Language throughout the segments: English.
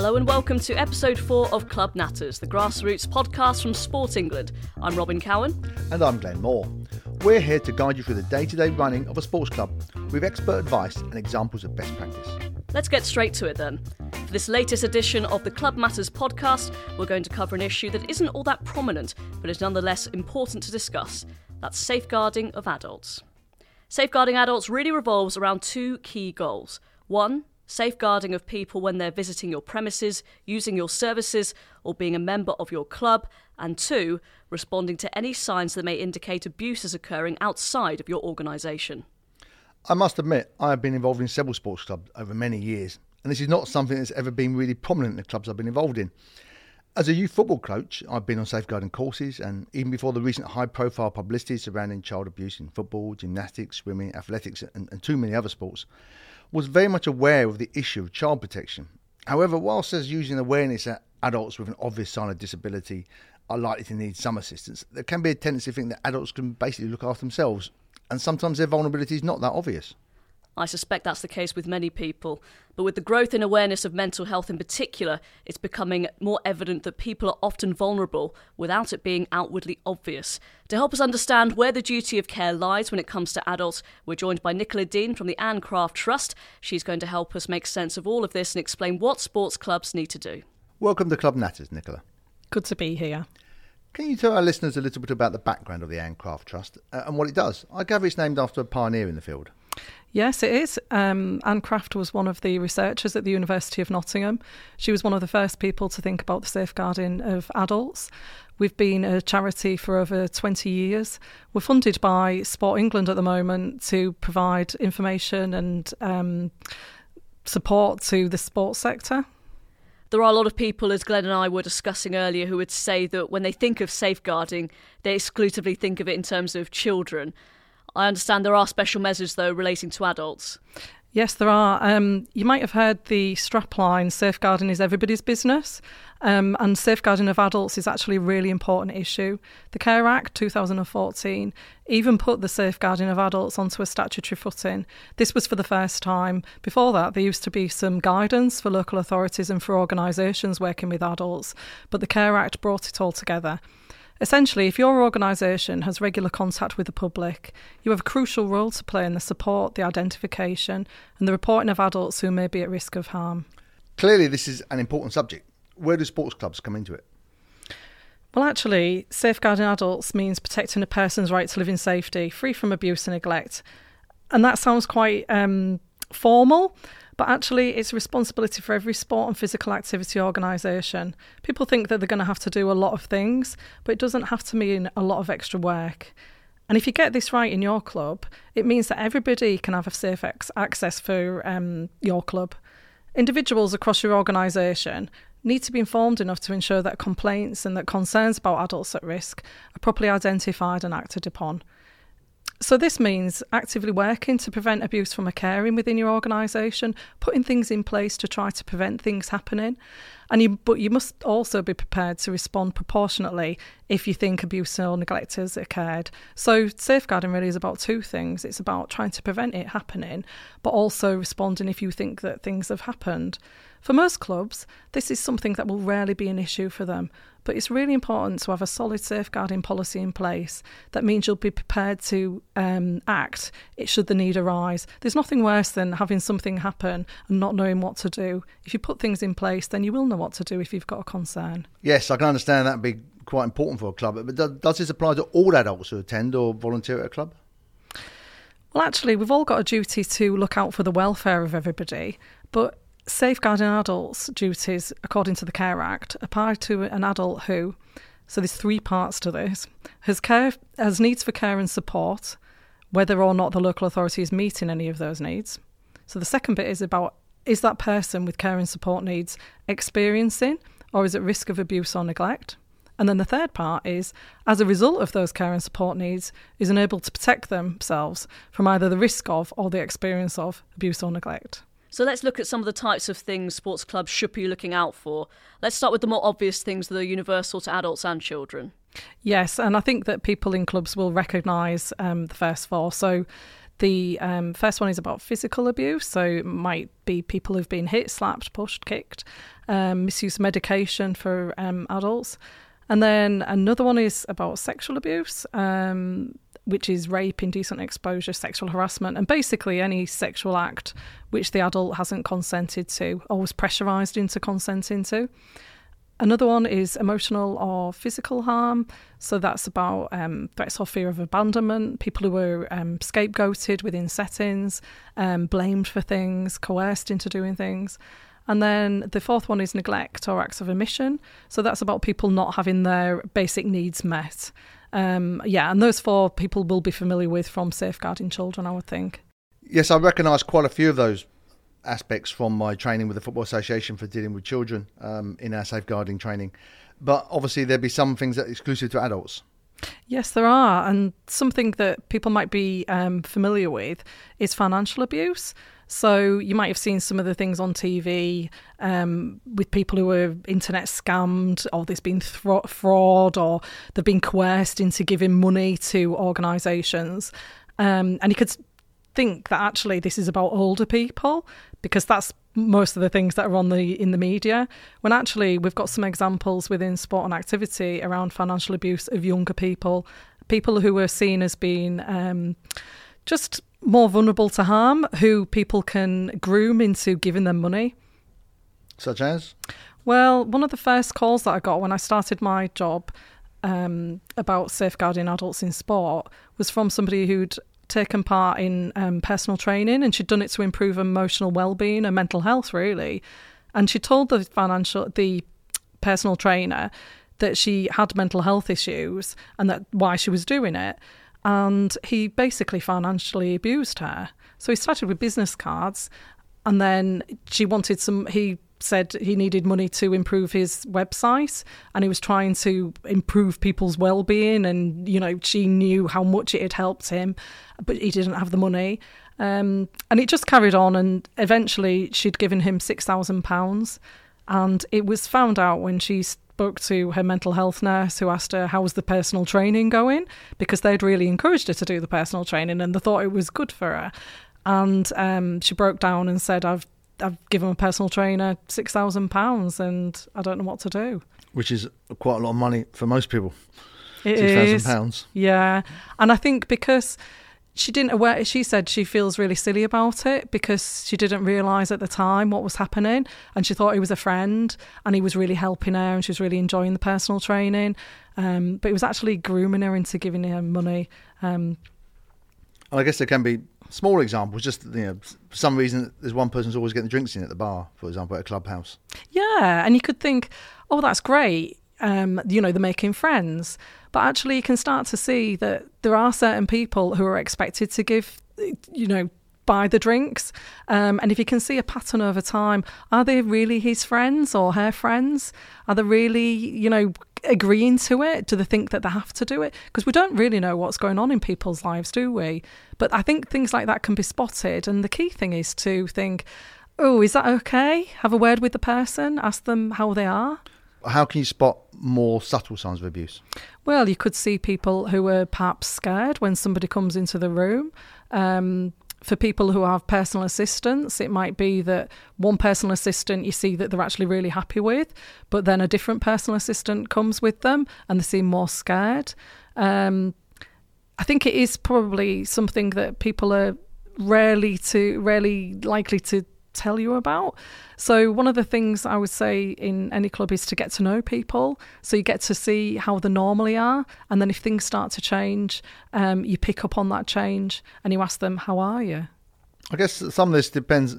Hello and welcome to episode 4 of Club Matters, the grassroots podcast from Sport England. I'm Robin Cowan. And I'm Glenn Moore. We're here to guide you through the day to day running of a sports club with expert advice and examples of best practice. Let's get straight to it then. For this latest edition of the Club Matters podcast, we're going to cover an issue that isn't all that prominent, but is nonetheless important to discuss that's safeguarding of adults. Safeguarding adults really revolves around two key goals. One, safeguarding of people when they're visiting your premises, using your services, or being a member of your club, and two, responding to any signs that may indicate abuse is occurring outside of your organisation. I must admit, I have been involved in several sports clubs over many years, and this is not something that's ever been really prominent in the clubs I've been involved in. As a youth football coach, I've been on safeguarding courses, and even before the recent high profile publicity surrounding child abuse in football, gymnastics, swimming, athletics, and, and too many other sports, was very much aware of the issue of child protection. However, whilst there's using awareness that adults with an obvious sign of disability are likely to need some assistance, there can be a tendency to think that adults can basically look after themselves, and sometimes their vulnerability is not that obvious. I suspect that's the case with many people. But with the growth in awareness of mental health in particular, it's becoming more evident that people are often vulnerable without it being outwardly obvious. To help us understand where the duty of care lies when it comes to adults, we're joined by Nicola Dean from the Ann Craft Trust. She's going to help us make sense of all of this and explain what sports clubs need to do. Welcome to Club Matters, Nicola. Good to be here. Can you tell our listeners a little bit about the background of the Ann Craft Trust uh, and what it does? I gather it's named after a pioneer in the field. Yes, it is. Um, Ann Craft was one of the researchers at the University of Nottingham. She was one of the first people to think about the safeguarding of adults. We've been a charity for over 20 years. We're funded by Sport England at the moment to provide information and um, support to the sports sector. There are a lot of people, as Glenn and I were discussing earlier, who would say that when they think of safeguarding, they exclusively think of it in terms of children. I understand there are special measures, though, relating to adults. Yes, there are. Um, you might have heard the strapline safeguarding is everybody's business. Um, and safeguarding of adults is actually a really important issue. The Care Act 2014 even put the safeguarding of adults onto a statutory footing. This was for the first time. Before that, there used to be some guidance for local authorities and for organisations working with adults, but the Care Act brought it all together. Essentially, if your organisation has regular contact with the public, you have a crucial role to play in the support, the identification, and the reporting of adults who may be at risk of harm. Clearly, this is an important subject. Where do sports clubs come into it? Well, actually, safeguarding adults means protecting a person's right to live in safety, free from abuse and neglect. And that sounds quite um, formal, but actually, it's responsibility for every sport and physical activity organisation. People think that they're going to have to do a lot of things, but it doesn't have to mean a lot of extra work. And if you get this right in your club, it means that everybody can have a safe access for um, your club. Individuals across your organisation need to be informed enough to ensure that complaints and that concerns about adults at risk are properly identified and acted upon. So, this means actively working to prevent abuse from occurring within your organisation, putting things in place to try to prevent things happening. And you, but you must also be prepared to respond proportionately if you think abuse or neglect has occurred. So, safeguarding really is about two things it's about trying to prevent it happening, but also responding if you think that things have happened. For most clubs, this is something that will rarely be an issue for them, but it's really important to have a solid safeguarding policy in place. That means you'll be prepared to um, act should the need arise. There's nothing worse than having something happen and not knowing what to do. If you put things in place, then you will know what to do if you've got a concern. Yes, I can understand that would be quite important for a club, but does this apply to all adults who attend or volunteer at a club? Well, actually, we've all got a duty to look out for the welfare of everybody, but safeguarding adults' duties, according to the Care Act, apply to an adult who, so there's three parts to this, has care has needs for care and support, whether or not the local authority is meeting any of those needs. So the second bit is about is that person with care and support needs experiencing or is at risk of abuse or neglect? And then the third part is, as a result of those care and support needs, is unable to protect themselves from either the risk of or the experience of abuse or neglect. So let's look at some of the types of things sports clubs should be looking out for. Let's start with the more obvious things that are universal to adults and children. Yes, and I think that people in clubs will recognise um, the first four. So The um, first one is about physical abuse, so it might be people who've been hit, slapped, pushed, kicked, um, misuse of medication for um, adults. And then another one is about sexual abuse, um, which is rape, indecent exposure, sexual harassment, and basically any sexual act which the adult hasn't consented to or was pressurised into consenting to. Another one is emotional or physical harm. So that's about um, threats or fear of abandonment, people who were um, scapegoated within settings, um, blamed for things, coerced into doing things. And then the fourth one is neglect or acts of omission. So that's about people not having their basic needs met. Um, yeah, and those four people will be familiar with from safeguarding children, I would think. Yes, I recognise quite a few of those aspects from my training with the Football Association for dealing with children um, in our safeguarding training. But obviously, there'd be some things that are exclusive to adults. Yes, there are. And something that people might be um, familiar with is financial abuse. So you might have seen some of the things on TV um, with people who are internet scammed, or there's been fraud, or they've been coerced into giving money to organisations. Um, and you could think that actually this is about older people because that's most of the things that are on the in the media. When actually we've got some examples within sport and activity around financial abuse of younger people people who are seen as being um, just more vulnerable to harm who people can groom into giving them money. Such as? Well one of the first calls that i got when i started my job um, about safeguarding adults in sport was from somebody who'd taken part in um, personal training and she'd done it to improve emotional well-being and mental health really. And she told the financial the personal trainer that she had mental health issues and that why she was doing it and he basically financially abused her. So he started with business cards and then she wanted some he said he needed money to improve his website and he was trying to improve people's well-being and you know she knew how much it had helped him but he didn't have the money. Um, and it just carried on and eventually she'd given him £6,000 and it was found out when she spoke to her mental health nurse who asked her how was the personal training going? Because they'd really encouraged her to do the personal training and they thought it was good for her. And um, she broke down and said I've I've given a personal trainer six thousand pounds, and I don't know what to do. Which is quite a lot of money for most people. It six thousand pounds. Yeah, and I think because she didn't aware, she said she feels really silly about it because she didn't realise at the time what was happening, and she thought he was a friend and he was really helping her, and she was really enjoying the personal training. Um, but he was actually grooming her into giving her money. Um, I guess there can be small examples. Just you know, for some reason, there's one person's always getting the drinks in at the bar, for example, at a clubhouse. Yeah, and you could think, oh, that's great. Um, you know, they're making friends, but actually, you can start to see that there are certain people who are expected to give, you know, buy the drinks. Um, and if you can see a pattern over time, are they really his friends or her friends? Are they really, you know, agreeing to it? Do they think that they have to do it? Because we don't really know what's going on in people's lives, do we? But I think things like that can be spotted. And the key thing is to think, oh, is that okay? Have a word with the person, ask them how they are. How can you spot more subtle signs of abuse? Well, you could see people who are perhaps scared when somebody comes into the room. Um, for people who have personal assistants, it might be that one personal assistant you see that they're actually really happy with, but then a different personal assistant comes with them and they seem more scared. Um, I think it is probably something that people are rarely to rarely likely to tell you about. So, one of the things I would say in any club is to get to know people. So, you get to see how they normally are. And then, if things start to change, um, you pick up on that change and you ask them, How are you? I guess some of this depends.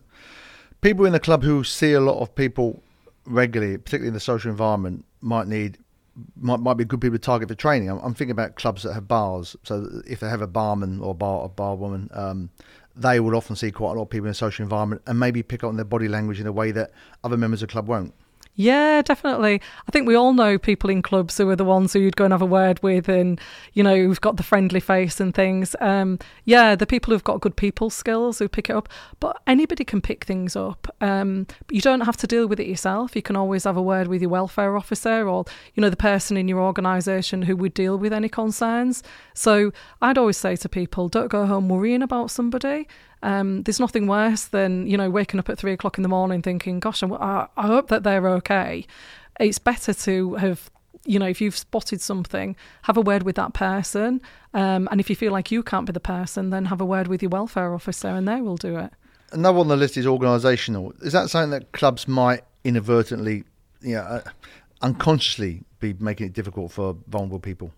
People in the club who see a lot of people regularly, particularly in the social environment, might need might might be good people to target for training. I'm, I'm, thinking about clubs that have bars. So if they have a barman or bar a barwoman, um, they will often see quite a lot of people in a social environment and maybe pick up on their body language in a way that other members of the club won't. Yeah, definitely. I think we all know people in clubs who are the ones who you'd go and have a word with, and you know who've got the friendly face and things. Um, yeah, the people who've got good people skills who pick it up. But anybody can pick things up. Um, you don't have to deal with it yourself. You can always have a word with your welfare officer or you know the person in your organisation who would deal with any concerns. So I'd always say to people, don't go home worrying about somebody. Um, there's nothing worse than you know waking up at three o'clock in the morning thinking, "Gosh, I, I hope that they're okay." It's better to have you know, if you've spotted something, have a word with that person. Um, and if you feel like you can't be the person, then have a word with your welfare officer and they will do it. Another on the list is organisational. Is that something that clubs might inadvertently, you know, uh, unconsciously be making it difficult for vulnerable people?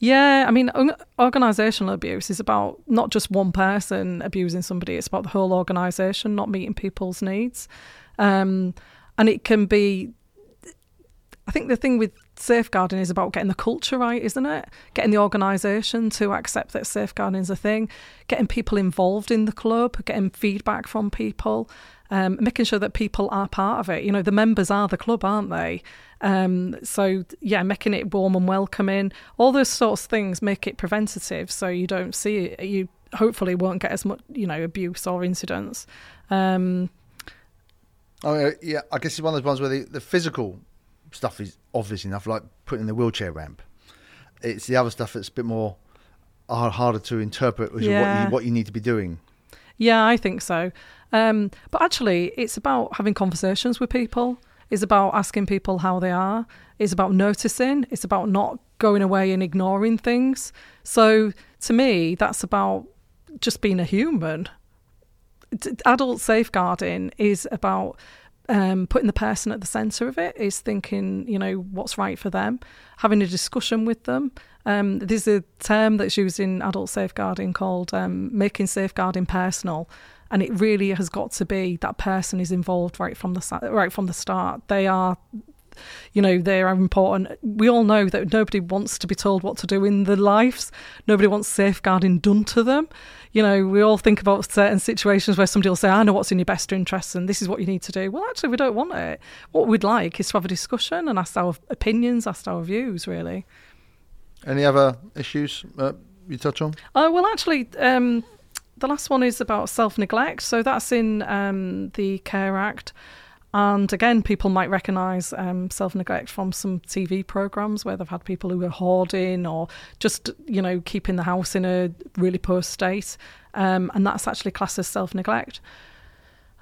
Yeah, I mean, organisational abuse is about not just one person abusing somebody, it's about the whole organisation not meeting people's needs. Um, and it can be, I think the thing with safeguarding is about getting the culture right, isn't it? Getting the organisation to accept that safeguarding is a thing, getting people involved in the club, getting feedback from people um, making sure that people are part of it. You know, the members are the club, aren't they? Um, so yeah, making it warm and welcoming, all those sorts of things make it preventative, so you don't see it. You hopefully won't get as much, you know, abuse or incidents. Um, oh yeah, I guess it's one of those ones where the, the physical stuff is obvious enough, like putting the wheelchair ramp. It's the other stuff that's a bit more harder to interpret, which yeah. what you, what you need to be doing. Yeah, I think so. Um, but actually, it's about having conversations with people. It's about asking people how they are. It's about noticing. It's about not going away and ignoring things. So to me, that's about just being a human. Adult safeguarding is about um, putting the person at the centre of it, is thinking, you know, what's right for them, having a discussion with them. Um, there's a term that's used in adult safeguarding called um, making safeguarding personal and it really has got to be that person is involved right from the right from the start. They are you know they are important. We all know that nobody wants to be told what to do in their lives. Nobody wants safeguarding done to them. You know we all think about certain situations where somebody will say i know what's in your best interest and this is what you need to do. Well actually we don't want it. What we'd like is to have a discussion and ask our opinions ask our views really. Any other issues uh, you touch on? Oh well actually um, the last one is about self neglect. So that's in um, the Care Act. And again, people might recognise um, self neglect from some TV programmes where they've had people who are hoarding or just, you know, keeping the house in a really poor state. Um, and that's actually classed as self neglect.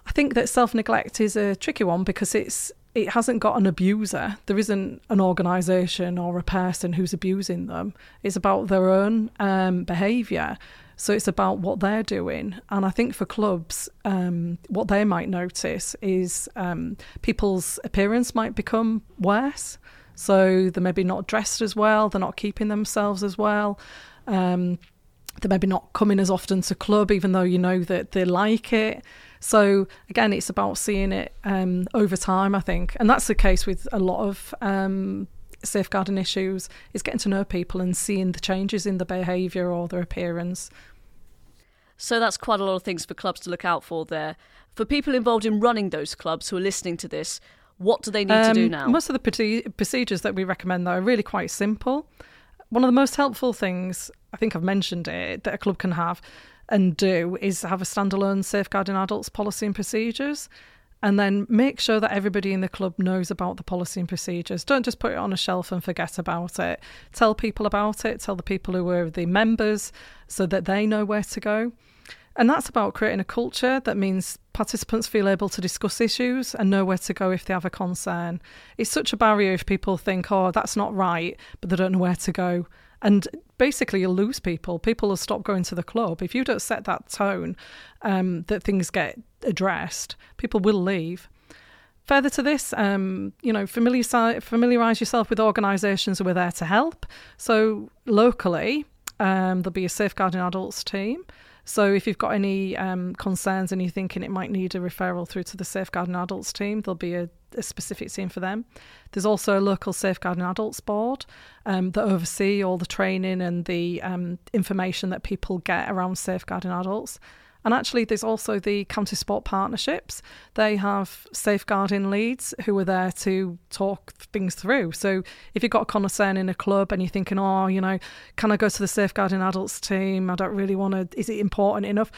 I think that self neglect is a tricky one because it's it hasn't got an abuser. There isn't an organisation or a person who's abusing them. It's about their own um, behaviour. So it's about what they're doing. And I think for clubs, um, what they might notice is um, people's appearance might become worse. So they're maybe not dressed as well, they're not keeping themselves as well. Um, they're maybe not coming as often to club, even though you know that they like it. So again, it's about seeing it um, over time, I think, and that's the case with a lot of um, safeguarding issues is getting to know people and seeing the changes in the behaviour or their appearance. So that's quite a lot of things for clubs to look out for there. For people involved in running those clubs who are listening to this, what do they need um, to do um, now? Most of the procedures that we recommend, though, are really quite simple. One of the most helpful things, I think I've mentioned it, that a club can have and do is have a standalone safeguarding adults policy and procedures and then make sure that everybody in the club knows about the policy and procedures. Don't just put it on a shelf and forget about it. Tell people about it, tell the people who are the members so that they know where to go. And that's about creating a culture that means participants feel able to discuss issues and know where to go if they have a concern. It's such a barrier if people think, oh, that's not right, but they don't know where to go. And basically, you'll lose people. People will stop going to the club. If you don't set that tone um, that things get addressed, people will leave. Further to this, um, you know, familiarize, yourself with organisations who are there to help. So locally, um, there'll be a safeguarding adults team. So if you've got any um, concerns and you're thinking it might need a referral through to the Safeguarding Adults team, there'll be a, a specific team for them. There's also a local Safeguarding Adults board um, that oversee all the training and the um, information that people get around safeguarding adults. And actually, there's also the county sport partnerships. They have safeguarding leads who are there to talk things through. So if you've got a concern in a club and you're thinking, oh, you know, can I go to the safeguarding adults team? I don't really want to, is it important enough?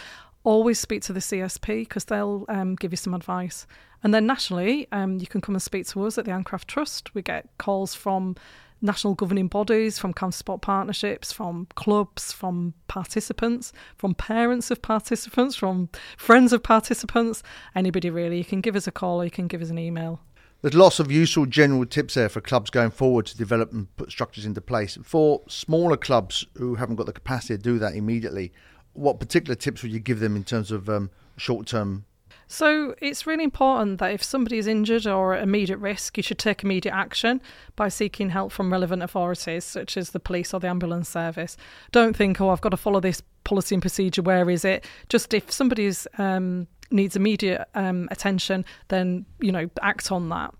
Always speak to the CSP because they'll um, give you some advice. And then nationally, um, you can come and speak to us at the Ann Craft Trust. We get calls from national governing bodies, from county sport partnerships, from clubs, from participants, from parents of participants, from friends of participants, anybody really. You can give us a call or you can give us an email. There's lots of useful general tips there for clubs going forward to develop and put structures into place. For smaller clubs who haven't got the capacity to do that immediately, what particular tips would you give them in terms of um, short term so it's really important that if somebody is injured or at immediate risk, you should take immediate action by seeking help from relevant authorities, such as the police or the ambulance service. Don't think, oh, I've got to follow this policy and procedure. Where is it? Just if somebody's um, needs immediate um, attention, then you know act on that.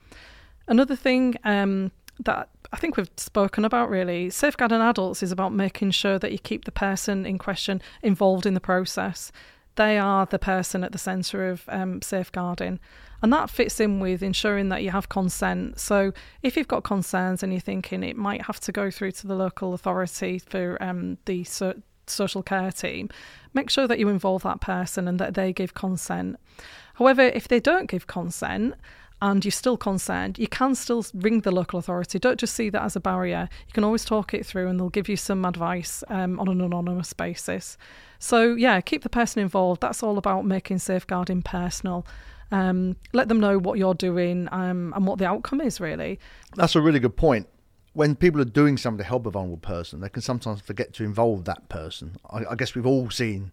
Another thing um, that I think we've spoken about really. Safeguarding adults is about making sure that you keep the person in question involved in the process they are the person at the centre of um, safeguarding. And that fits in with ensuring that you have consent. So if you've got concerns and you're thinking it might have to go through to the local authority for um, the so- social care team, make sure that you involve that person and that they give consent. However, if they don't give consent, and you're still concerned, you can still ring the local authority. Don't just see that as a barrier. You can always talk it through and they'll give you some advice um, on an anonymous basis. So, yeah, keep the person involved. That's all about making safeguarding personal. Um, let them know what you're doing um, and what the outcome is, really. That's a really good point. When people are doing something to help a vulnerable person, they can sometimes forget to involve that person. I, I guess we've all seen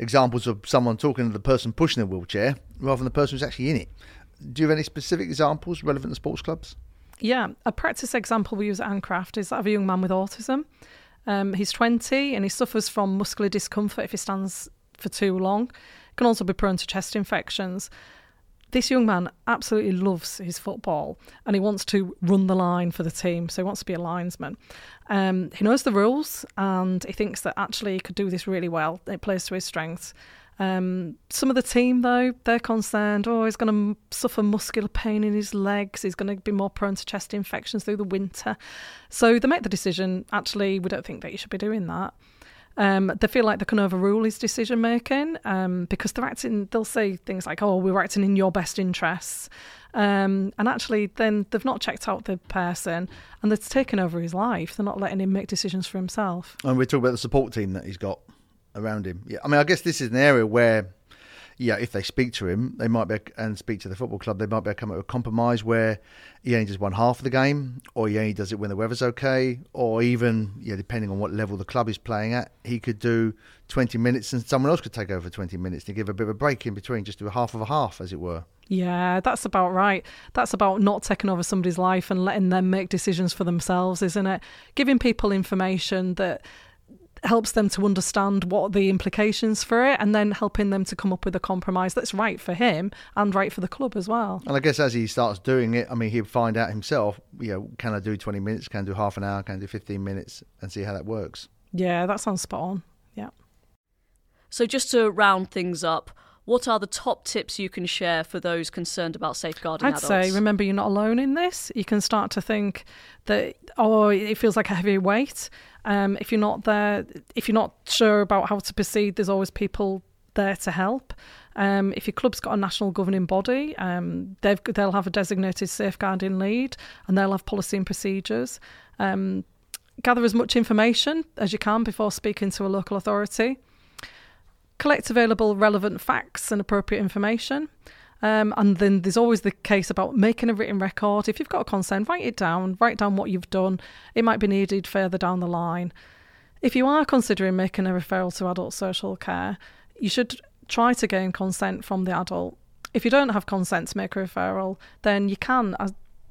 examples of someone talking to the person pushing the wheelchair rather than the person who's actually in it do you have any specific examples relevant to sports clubs? Yeah, a practice example we use at Ann Craft is that of a young man with autism. Um, he's 20 and he suffers from muscular discomfort if he stands for too long. He can also be prone to chest infections. This young man absolutely loves his football and he wants to run the line for the team, so he wants to be a linesman. Um, he knows the rules and he thinks that actually he could do this really well. It plays to his strengths. Um, some of the team, though, they're concerned. Oh, he's going to suffer muscular pain in his legs. He's going to be more prone to chest infections through the winter. So they make the decision. Actually, we don't think that you should be doing that. Um, they feel like they can overrule his decision making um, because they're acting. They'll say things like, "Oh, we're acting in your best interests," um, and actually, then they've not checked out the person and they've taken over his life. They're not letting him make decisions for himself. And we talk about the support team that he's got around him. Yeah, I mean, I guess this is an area where, yeah, if they speak to him, they might be and speak to the football club, they might be able to come up with a compromise where he only does one half of the game, or he only does it when the weather's okay, or even, yeah, depending on what level the club is playing at, he could do 20 minutes and someone else could take over 20 minutes to give a bit of a break in between, just do a half of a half, as it were. Yeah, that's about right. That's about not taking over somebody's life and letting them make decisions for themselves, isn't it? Giving people information that helps them to understand what the implications for it and then helping them to come up with a compromise that's right for him and right for the club as well. And I guess as he starts doing it, I mean, he'll find out himself, you know, can I do 20 minutes, can I do half an hour, can I do 15 minutes and see how that works. Yeah, that sounds spot on. Yeah. So just to round things up, what are the top tips you can share for those concerned about safeguarding I'd adults? say, remember, you're not alone in this. You can start to think that, oh, it feels like a heavy weight. Um, if you're not there, if you're not sure about how to proceed, there's always people there to help. Um, if your club's got a national governing body, um, they've, they'll have a designated safeguarding lead and they'll have policy and procedures. Um, gather as much information as you can before speaking to a local authority. Collect available relevant facts and appropriate information. Um, and then there's always the case about making a written record. If you've got a concern, write it down, write down what you've done. It might be needed further down the line. If you are considering making a referral to adult social care, you should try to gain consent from the adult. If you don't have consent to make a referral, then you can,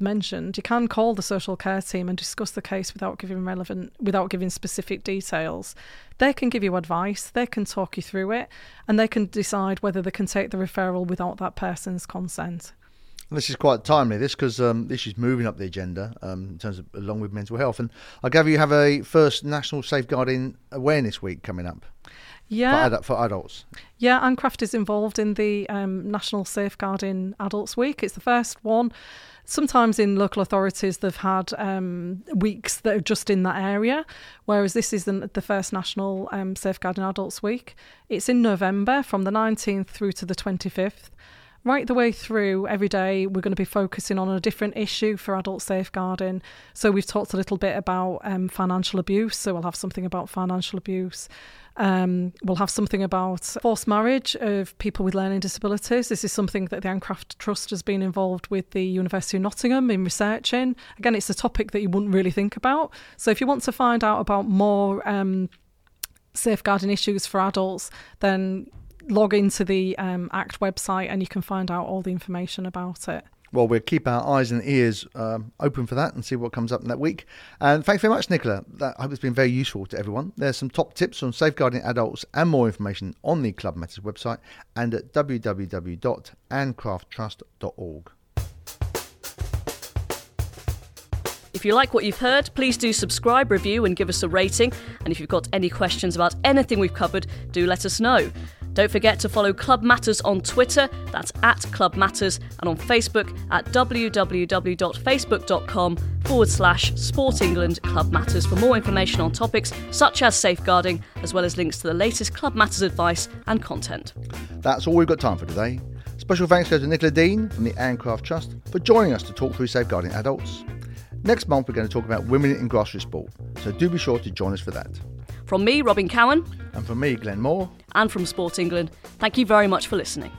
mentioned, you can call the social care team and discuss the case without giving relevant without giving specific details. They can give you advice, they can talk you through it, and they can decide whether they can take the referral without that person's consent. This is quite timely, this because um, this is moving up the agenda um, in terms of along with mental health. And I gather you have a first National Safeguarding Awareness Week coming up. Yeah. for, ad- for adults. Yeah, Ann Craft is involved in the um, National Safeguarding Adults Week. It's the first one. Sometimes in local authorities, they've had um, weeks that are just in that area, whereas this is the, the first National um, Safeguarding Adults Week. It's in November from the 19th through to the 25th. Right the way through, every day we're going to be focusing on a different issue for adult safeguarding. So we've talked a little bit about um, financial abuse, so we'll have something about financial abuse. Um, we'll have something about forced marriage of people with learning disabilities. This is something that the Ann Craft Trust has been involved with the University of Nottingham in researching. Again, it's a topic that you wouldn't really think about. So if you want to find out about more um, safeguarding issues for adults, then log into the um, ACT website and you can find out all the information about it. Well, we'll keep our eyes and ears um, open for that and see what comes up in that week. And thanks very much, Nicola. That, I hope it's been very useful to everyone. There's some top tips on safeguarding adults and more information on the Club Matters website and at www.anncrafttrust.org. If you like what you've heard, please do subscribe, review, and give us a rating. And if you've got any questions about anything we've covered, do let us know. Don't forget to follow Club Matters on Twitter, that's at Club Matters, and on Facebook at www.facebook.com forward slash Sport England Club Matters for more information on topics such as safeguarding, as well as links to the latest Club Matters advice and content. That's all we've got time for today. Special thanks go to Nicola Dean from the Ann Craft Trust for joining us to talk through safeguarding adults. Next month, we're going to talk about women in grassroots sport, so do be sure to join us for that. From me, Robin Cowan, And from me, Glenn Moore, and from Sport England, thank you very much for listening.